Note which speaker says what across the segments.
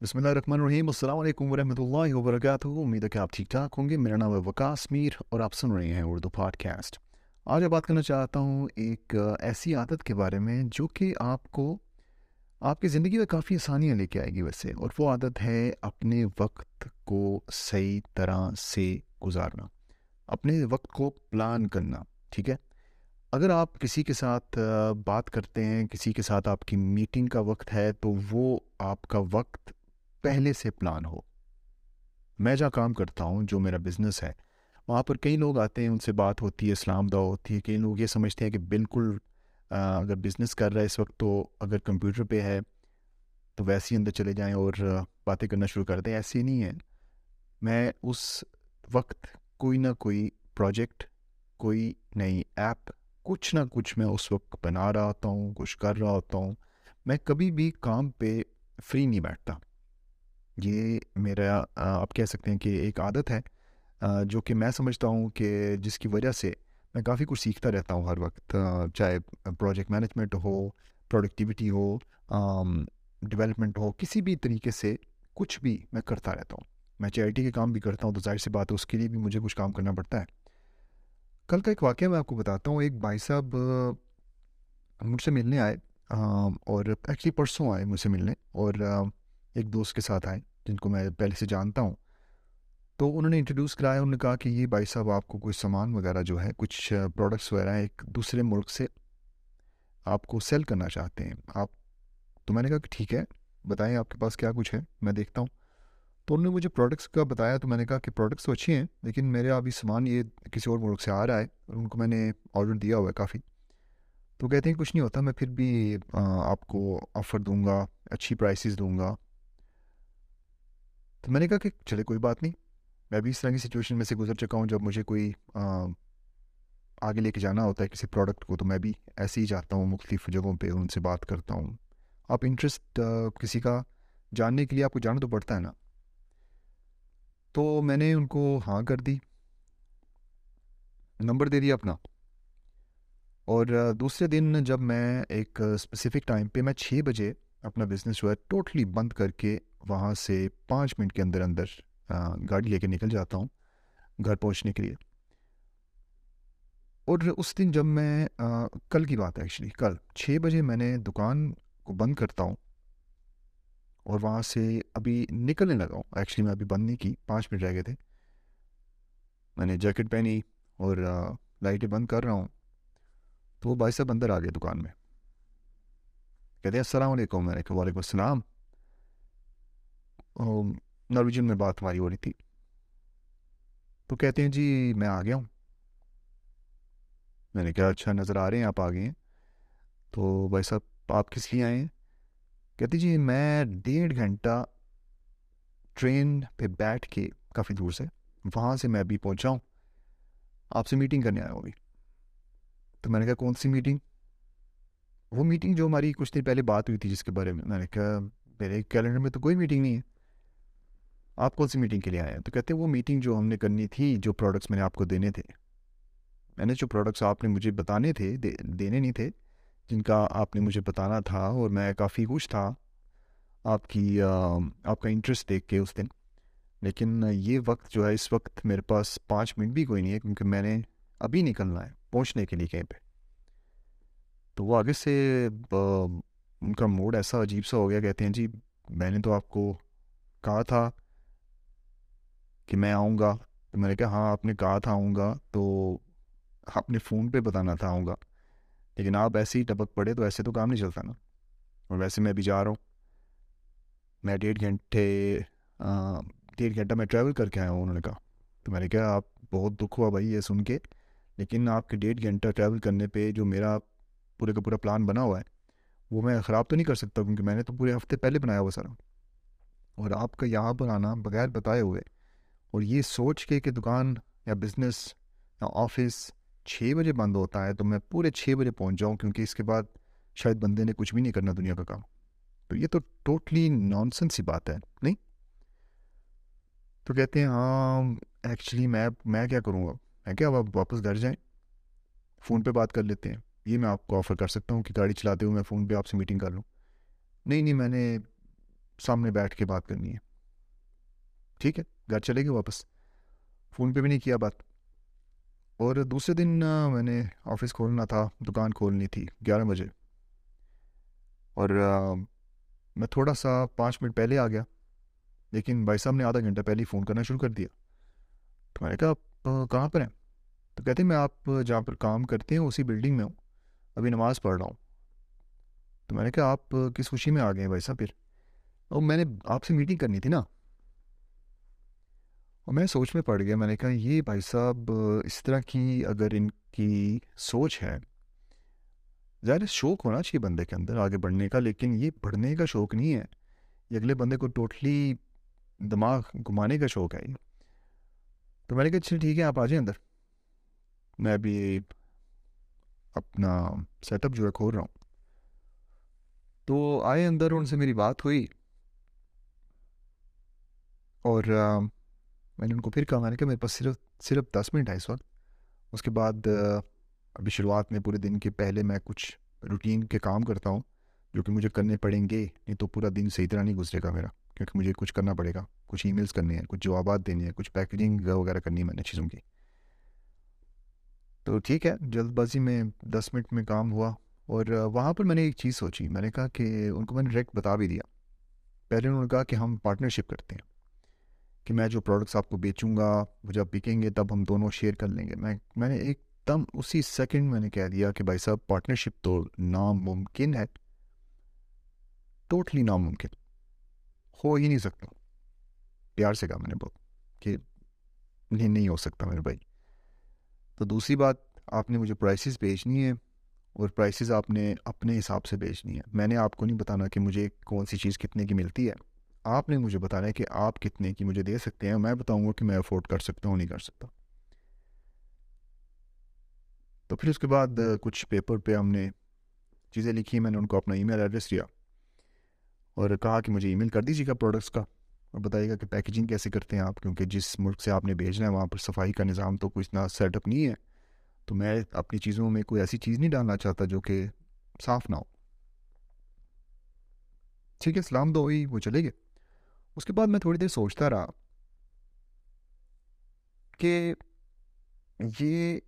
Speaker 1: بسم اللہ الرحمن الرحیم، السلام علیکم ورحمۃ اللہ وبرکاتہ۔ امید ہے کہ آپ ٹھیک ٹھاک ہوں گے۔ میرا نام ہے وکاس میر اور آپ سن رہے ہیں اردو پاڈ کاسٹ آج میں بات کرنا چاہتا ہوں ایک ایسی عادت کے بارے میں جو کہ آپ کو آپ کی زندگی میں کافی آسانیاں لے کے آئے گی ویسے، اور وہ عادت ہے اپنے وقت کو صحیح طرح سے گزارنا، اپنے وقت کو پلان کرنا، ٹھیک ہے؟ اگر آپ کسی کے ساتھ بات کرتے ہیں، کسی کے ساتھ آپ کی میٹنگ کا وقت ہے، تو وہ آپ کا وقت پہلے سے پلان ہو۔ میں جہاں کام کرتا ہوں، جو میرا بزنس ہے، وہاں پر کئی لوگ آتے ہیں، ان سے بات ہوتی ہے، اسلام دعا ہوتی ہے، کئی لوگ یہ سمجھتے ہیں کہ بالکل اگر بزنس کر رہا ہے اس وقت تو اگر کمپیوٹر پہ ہے تو ویسے ہی اندر چلے جائیں اور باتیں کرنا شروع کر دیں۔ ایسے نہیں ہے میں اس وقت کوئی نہ کوئی پروجیکٹ کوئی نئی ایپ کچھ نہ کچھ میں اس وقت بنا رہا ہوتا ہوں، کچھ کر رہا ہوتا ہوں۔ میں کبھی بھی کام پہ فری نہیں بیٹھتا۔ یہ میرا آپ کہہ سکتے ہیں کہ ایک عادت ہے جو کہ میں سمجھتا ہوں کہ جس کی وجہ سے میں کافی کچھ سیکھتا رہتا ہوں ہر وقت چاہے پروجیکٹ مینجمنٹ ہو پروڈکٹیوٹی ہو ڈیولپمنٹ ہو، کسی بھی طریقے سے کچھ بھی میں کرتا رہتا ہوں۔ میں چیریٹی کے کام بھی کرتا ہوں تو ظاہر سی بات ہے، اس کے لیے بھی مجھے کچھ کام کرنا پڑتا ہے۔ کل کا ایک واقعہ میں آپ کو بتاتا ہوں، ایک بھائی صاحب مجھ سے ملنے آئے اور ایکچولی پرسوں آئے مجھ سے ملنے، اور ایک دوست کے ساتھ آئے۔ جن کو میں پہلے سے جانتا ہوں۔ تو انہوں نے انٹروڈیوس کرایا، انہوں نے کہا کہ یہ بھائی صاحب، آپ کو کوئی سامان وغیرہ جو ہے، کچھ پروڈکٹس وغیرہ ایک دوسرے ملک سے آپ کو سیل کرنا چاہتے ہیں۔ آپ، تو میں نے کہا کہ ٹھیک ہے، بتائیں آپ کے پاس کیا کچھ ہے؟ میں دیکھتا ہوں۔ تو انہوں نے مجھے پروڈکٹس کا بتایا، تو میں نے کہا کہ پروڈکٹس تو اچھی ہیں، لیکن میرے ابھی سامان یہ کسی اور ملک سے آ رہا ہے، اور ان کو میں نے آڈر دیا ہوا ہے کافی۔ تو کہتے ہیں کچھ نہیں ہوتا، میں پھر بھی آپ کو آفر دوں گا، اچھی پرائسز دوں گا۔ تو میں نے کہا کہ چلے، کوئی بات نہیں۔ میں بھی اس طرح کی سچویشن میں سے گزر چکا ہوں، جب مجھے کوئی آگے لے کے جانا ہوتا ہے کسی پروڈکٹ کو، تو میں بھی ایسے ہی جاتا ہوں، مختلف جگہوں پہ ان سے بات کرتا ہوں۔ آپ انٹرسٹ کسی کا جاننے کے لیے آپ کو جانا تو پڑتا ہے نا۔ تو میں نے ان کو ہاں کر دی، نمبر دے دیا اپنا۔ اور دوسرے دن جب میں ایک اسپیسیفک ٹائم پہ، میں چھ بجے اپنا بزنس جو ہے ٹوٹلی بند کر کے وہاں سے پانچ منٹ کے اندر اندر گاڑی لے کے نکل جاتا ہوں گھر پہنچنے کے لیے۔ اور اس دن جب میں کل کی بات ہے ایکچولی کل چھ بجے میں نے دکان کو بند کرتا ہوں اور وہاں سے ابھی نکلنے لگا ہوں۔ ایکچولی میں ابھی بند نہیں کی، پانچ منٹ رہ گئے تھے۔ میں نے جیکٹ پہنی اور لائٹیں بند کر رہا ہوں۔ تو وہ بھائی صاحب اندر آ گئے دکان میں۔ کہتے ہیں، السلام علیکم۔ میں نے کہا، وعلیکم السلام۔ نارویجن میں بات ہماری ہو رہی تھی۔ تو کہتے ہیں جی میں آ گیا ہوں۔ میں نے کہا اچھا نظر آ رہے ہیں، آپ آ گئے ہیں۔ تو بھائی صاحب آپ کس لیے آئے ہیں؟ کہتے جی میں ڈیڑھ گھنٹہ ٹرین پہ بیٹھ کے کافی دور سے، وہاں سے میں ابھی پہنچا ہوں۔ آپ سے میٹنگ کرنے آیا ہوں ابھی۔ تو میں نے کہا کون سی میٹنگ وہ میٹنگ جو ہماری کچھ دن پہلے بات ہوئی تھی جس کے بارے میں میں نے کہا میرے کیلنڈر میں تو کوئی میٹنگ نہیں ہے۔ آپ کون سی میٹنگ کے لیے آئے ہیں؟ تو کہتے ہیں وہ میٹنگ جو ہم نے کرنی تھی، جو پروڈکٹس میں نے آپ کو دینے تھے۔ میں نے جو پروڈکٹس آپ نے مجھے بتانے تھے دینے نہیں تھے، جن کا آپ نے مجھے بتانا تھا اور میں کافی خوش تھا آپ کی آپ کا انٹرسٹ دیکھ کے اس دن۔ لیکن یہ وقت جو ہے، اس وقت میرے پاس پانچ منٹ بھی کوئی نہیں ہے کیونکہ میں نے ابھی نکلنا ہے، پہنچنے کے لیے کہیں پہ۔ تو وہ آگے سے ان کا موڈ ایسا عجیب سا ہو گیا، کہتے ہیں جی میں نے تو آپ کو کہا تھا کہ میں آؤں گا۔ تو میں نے کہا ہاں آپ نے کہا تھا آؤں گا۔ تو آپ نے فون پہ بتانا تھا آؤں گا۔ لیکن آپ ایسے ہی ٹپک پڑے تو ایسے تو کام نہیں چلتا نا۔ اور ویسے میں ابھی جا رہا ہوں۔ میں ڈیڑھ گھنٹے ڈیڑھ گھنٹہ میں ٹریول کر کے آیا ہوں، انہوں نے کہا۔ تو میں نے کہا، آپ بہت دکھ ہوا بھائی یہ سن کے۔ لیکن آپ کے ڈیڑھ گھنٹہ ٹریول کرنے پہ جو میرا پورے کا پورا پلان بنا ہوا ہے، وہ میں خراب تو نہیں کر سکتا کیونکہ میں نے تو پورے ہفتے پہلے بنایا ہوا سارا۔ اور آپ کا یہاں پر آنا بغیر بتائے ہوئے اور یہ سوچ کے کہ دکان یا بزنس یا آفس چھ بجے بند ہوتا ہے تو میں پورے چھ بجے پہنچ جاؤں کیونکہ اس کے بعد شاید بندے نے کچھ بھی نہیں کرنا دنیا کا کام۔ تو یہ تو ٹوٹلی نان سنس ہی بات ہے، نہیں؟ تو کہتے ہیں ہاں ایکچولی میں میں کیا کروں گا میں کیا اب آپ واپس گھر جائیں؟ فون پہ بات کر لیتے ہیں۔ یہ میں آپ کو آفر کر سکتا ہوں کہ گاڑی چلاتے ہوئے میں فون پہ آپ سے میٹنگ کر لوں۔ نہیں نہیں، میں نے سامنے بیٹھ کے بات کرنی ہے۔ ٹھیک ہے؟ گھر چلے گئے واپس۔ فون پہ بھی نہیں کیا بات۔ اور دوسرے دن میں نے آفس کھولنا تھا، دکان کھولنی تھی، گیارہ بجے۔ اور میں تھوڑا سا پانچ منٹ پہلے آ گیا، لیکن بھائی صاحب نے آدھا گھنٹہ پہلے ہی فون کرنا شروع کر دیا۔ تو میں نے کہا آپ کہاں پر ہیں؟ تو کہتے ہیں، میں آپ جہاں پر کام کرتے ہیں، اسی بلڈنگ میں ہوں۔ ابھی نماز پڑھ رہا ہوں۔ تو میں نے کہا، آپ کس خوشی میں آ گئے ہیں بھائی صاحب پھر؟ اور میں نے آپ سے میٹنگ کرنی تھی نا۔ اور میں سوچ میں پڑ گیا، میں نے کہا یہ بھائی صاحب اس طرح کی اگر ان کی سوچ ہے، ظاہر شوق ہونا چاہیے بندے کے اندر آگے بڑھنے کا، لیکن یہ بڑھنے کا شوق نہیں ہے۔ یہ اگلے بندے کو ٹوٹلی دماغ گھمانے کا شوق ہے۔ یہ تو میں نے کہا چل ٹھیک ہے، آپ آ جائیں اندر۔ میں ابھی اپنا سیٹ اپ جو ہے کھول رہا ہوں۔ تو آئے اندر، ان سے میری بات ہوئی۔ اور میں نے ان کو پھر کہا میں نے کہا میرے پاس صرف صرف دس منٹ ہے اس وقت۔ اس کے بعد ابھی شروعات میں پورے دن کے پہلے میں کچھ روٹین کے کام کرتا ہوں جو کہ مجھے کرنے پڑیں گے نہیں تو پورا دن صحیح طرح نہیں گزرے گا میرا کیونکہ مجھے کچھ کرنا پڑے گا کچھ ای میلس کرنے ہیں کچھ جوابات دینے ہیں کچھ پیکیجنگ وغیرہ کرنی ہے میں نے چیزوں کی۔ تو ٹھیک ہے جلد بازی میں دس منٹ میں کام ہوا اور وہاں پر میں نے ایک چیز سوچی میں نے کہا کہ ان کو میں نے ڈائریکٹ بتا بھی دیا۔ پہلے انہوں نے کہا کہ ہم پارٹنرشپ کرتے ہیں۔ کہ میں جو پروڈکٹس آپ کو بیچوں گا، وہ جب بکیں گے تب ہم دونوں شیئر کر لیں گے۔ میں میں نے ایک دم اسی سیکنڈ میں نے کہہ دیا کہ بھائی صاحب پارٹنرشپ تو ناممکن ہے۔ ٹوٹلی ناممکن۔ ہو ہی نہیں سکتا۔ پیار سے کہا میں نے بہت کہ نہیں نہیں ہو سکتا میرے بھائی۔ تو دوسری بات، آپ نے مجھے پرائسز بیچنی ہے اور پرائسز آپ نے اپنے حساب سے بیچنی ہے میں نے آپ کو نہیں بتانا کہ مجھے کون سی چیز کتنے کی ملتی ہے۔ آپ نے مجھے بتانا ہے کہ آپ کتنے کی مجھے دے سکتے ہیں میں بتاؤں گا کہ میں افورڈ کر سکتا ہوں نہیں کر سکتا۔ تو پھر اس کے بعد کچھ پیپر پہ ہم نے چیزیں لکھی میں نے ان کو اپنا ای میل ایڈریس دیا اور کہا کہ مجھے ای میل کر دیجیے گا پروڈکٹس کا اور بتائیے گا کہ پیکیجنگ کیسے کرتے ہیں آپ کیونکہ جس ملک سے آپ نے بھیجنا ہے وہاں پر صفائی کا نظام تو کچھ اتنا سیٹ اپ نہیں ہے۔ تو میں اپنی چیزوں میں کوئی ایسی چیز نہیں ڈالنا چاہتا جو کہ صاف نہ ہو۔ ٹھیک ہے سلام دو ہوئی وہ چلے گئے۔ اس کے بعد میں تھوڑی دیر سوچتا رہا کہ یہ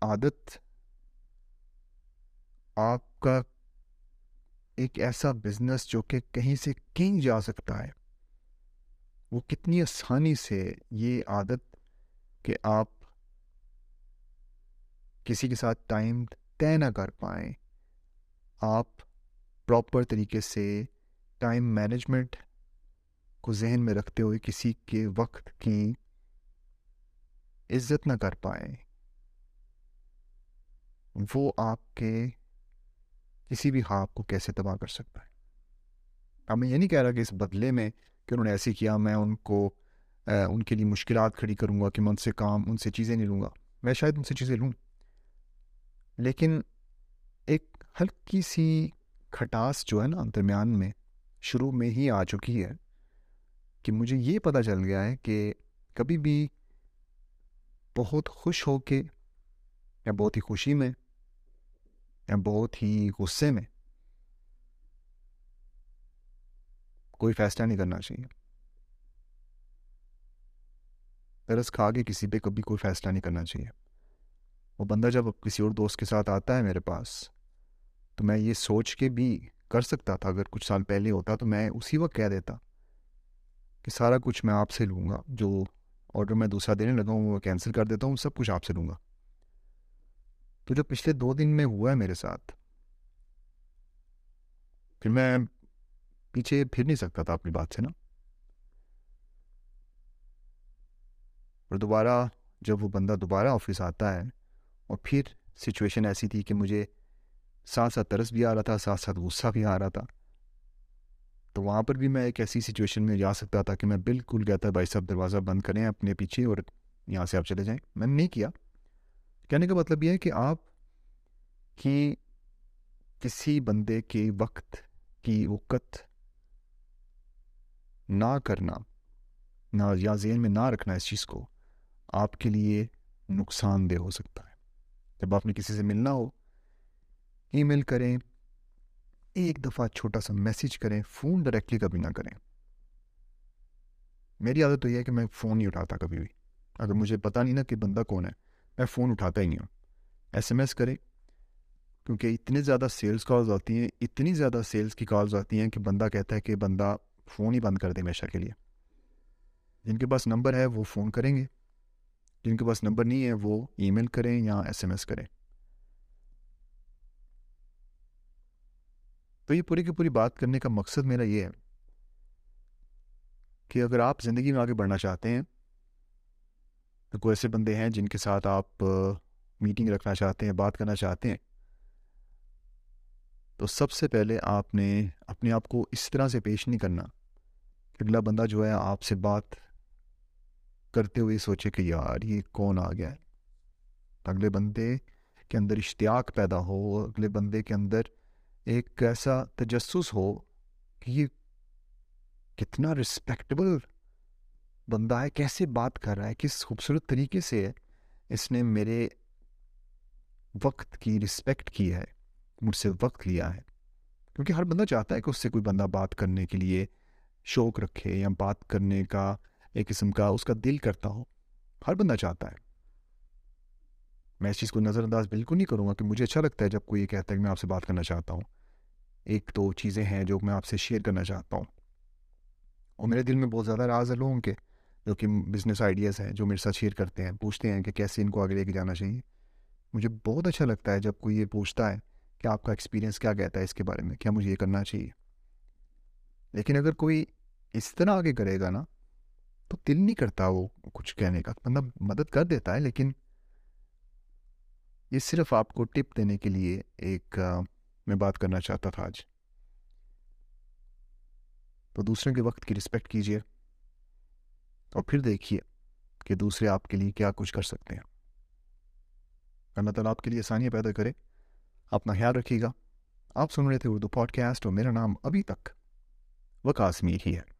Speaker 1: عادت آپ کا ایک ایسا بزنس جو کہ کہیں سے کہیں جا سکتا ہے۔ وہ کتنی آسانی سے یہ عادت کہ آپ کسی کے ساتھ ٹائم طے نہ کر پائیں، آپ پراپر طریقے سے ٹائم مینجمنٹ کو ذہن میں رکھتے ہوئے کسی کے وقت کی عزت نہ کر پائیں وہ آپ کے کسی بھی خواب کو کیسے تباہ کر سکتا ہے؟ اب میں یہ نہیں کہہ رہا کہ اس بدلے میں کہ انہوں نے ایسے کیا، میں ان کو ان کے لیے مشکلات کھڑی کروں گا کہ میں ان سے کام، ان سے چیزیں نہیں لوں گا۔ میں شاید ان سے چیزیں لوں۔ لیکن ایک ہلکی سی کھٹاس جو ہے نا، درمیان میں شروع میں ہی آ چکی ہے۔ کہ مجھے یہ پتہ چل گیا ہے کہ کبھی بھی بہت خوش ہو کے یا بہت ہی خوشی میں یا بہت ہی غصے میں کوئی فیصلہ نہیں کرنا چاہیے۔ ترس کھا کے کسی پہ کبھی کوئی فیصلہ نہیں کرنا چاہیے۔ وہ بندہ جب کسی اور دوست کے ساتھ آتا ہے میرے پاس، تو میں یہ سوچ کے بھی کر سکتا تھا، اگر کچھ سال پہلے ہوتا تو میں اسی وقت کہہ دیتا۔ کہ سارا کچھ میں آپ سے لوں گا، جو آڈر میں دوسرا دینے لگا ہوں وہ کینسل کر دیتا ہوں، سب کچھ آپ سے لوں گا۔ تو جو پچھلے دو دن میں ہوا ہے میرے ساتھ، پھر میں پیچھے پھر نہیں سکتا تھا اپنی بات سے، نا؟ اور دوبارہ جب وہ بندہ دوبارہ آفس آتا ہے اور پھر سچویشن ایسی تھی کہ مجھے ساتھ ساتھ ترس بھی آ رہا تھا، ساتھ ساتھ غصہ بھی آ رہا تھا تو وہاں پر بھی میں ایک ایسی سچویشن میں جا سکتا تھا کہ میں بالکل کہتا بھائی صاحب دروازہ بند کریں اپنے پیچھے اور یہاں سے آپ چلے جائیں۔ میں نے نہیں کیا۔ کہنے کا مطلب یہ ہے کہ آپ کی کسی بندے کے وقت کی وقت نہ کرنا، نہ یا ذہن میں نہ رکھنا اس چیز کو آپ کے لیے نقصان دہ ہو سکتا ہے۔ جب آپ نے کسی سے ملنا ہو، ای میل کریں ایک دفعہ چھوٹا سا میسیج کریں، فون ڈائریکٹلی کبھی نہ کریں۔ میری عادت تو یہ ہے کہ میں فون نہیں اٹھاتا کبھی بھی۔ اگر مجھے پتہ نہیں نا کہ بندہ کون ہے، میں فون اٹھاتا ہی نہیں ہوں۔ ایس ایم ایس کریں، کیونکہ اتنے زیادہ سیلز کالز آتی ہیں، اتنی زیادہ سیلز کی کالز آتی ہیں کہ بندہ کہتا ہے کہ بندہ فون ہی بند کر دے ہمیشہ کے لیے۔ جن کے پاس نمبر ہے وہ فون کریں گے، جن کے پاس نمبر نہیں ہے وہ ای میل کریں یا ایس ایم ایس کریں۔ تو یہ پوری کی پوری بات کرنے کا مقصد میرا یہ ہے کہ اگر آپ زندگی میں آگے بڑھنا چاہتے ہیں، تو کوئی ایسے بندے ہیں جن کے ساتھ آپ میٹنگ رکھنا چاہتے ہیں، بات کرنا چاہتے ہیں، تو سب سے پہلے آپ نے اپنے آپ کو اس طرح سے پیش نہیں کرنا کہ اگلا بندہ جو ہے آپ سے بات کرتے ہوئے سوچے کہ یار یہ کون آ گیا ہے؟ اگلے بندے کے اندر اشتیاق پیدا ہو، اگلے بندے کے اندر ایک ایسا تجسس ہو کہ یہ کتنا رسپیکٹبل بندہ ہے، کیسے بات کر رہا ہے، کس خوبصورت طریقے سے اس نے میرے وقت کی رسپیکٹ کی ہے، مجھ سے وقت لیا ہے۔ کیونکہ ہر بندہ چاہتا ہے کہ اس سے کوئی بندہ بات کرنے کے لیے شوق رکھے یا بات کرنے کا ایک قسم کا اس کا دل کرتا ہو۔ ہر بندہ چاہتا ہے۔ میں اس چیز کو نظر انداز بالکل نہیں کروں گا کہ مجھے اچھا لگتا ہے جب کوئی یہ کہتا ہے کہ میں آپ سے بات کرنا چاہتا ہوں۔ ایک تو چیزیں ہیں جو میں آپ سے شیئر کرنا چاہتا ہوں۔ اور میرے دل میں بہت زیادہ راز ہے لوگوں کے جو کہ بزنس آئیڈیاز ہیں جو میرے ساتھ شیئر کرتے ہیں، پوچھتے ہیں کہ کیسے ان کو آگے لے کے جانا چاہیے۔ مجھے بہت اچھا لگتا ہے جب کوئی یہ پوچھتا ہے کہ آپ کا ایکسپیرینس کیا کہتا ہے اس کے بارے میں، کیا مجھے یہ کرنا چاہیے؟ لیکن اگر کوئی اس طرح آگے کرے گا نا، تو دل نہیں کرتا وہ کچھ کہنے کا۔ مطلب مدد کر دیتا ہے، لیکن یہ صرف آپ کو ٹپ دینے کے لیے ایک میں بات کرنا چاہتا تھا آج۔ تو دوسرے کے وقت کی رسپیکٹ کیجیے اور پھر دیکھیے کہ دوسرے آپ کے لیے کیا کچھ کر سکتے ہیں۔ اللہ تعالیٰ آپ کے لیے آسانیاں پیدا کرے۔ اپنا خیال رکھیے گا۔ آپ سن رہے تھے اردو پوڈ کاسٹ اور میرا نام ابھی تک وکاس میر ہی ہے۔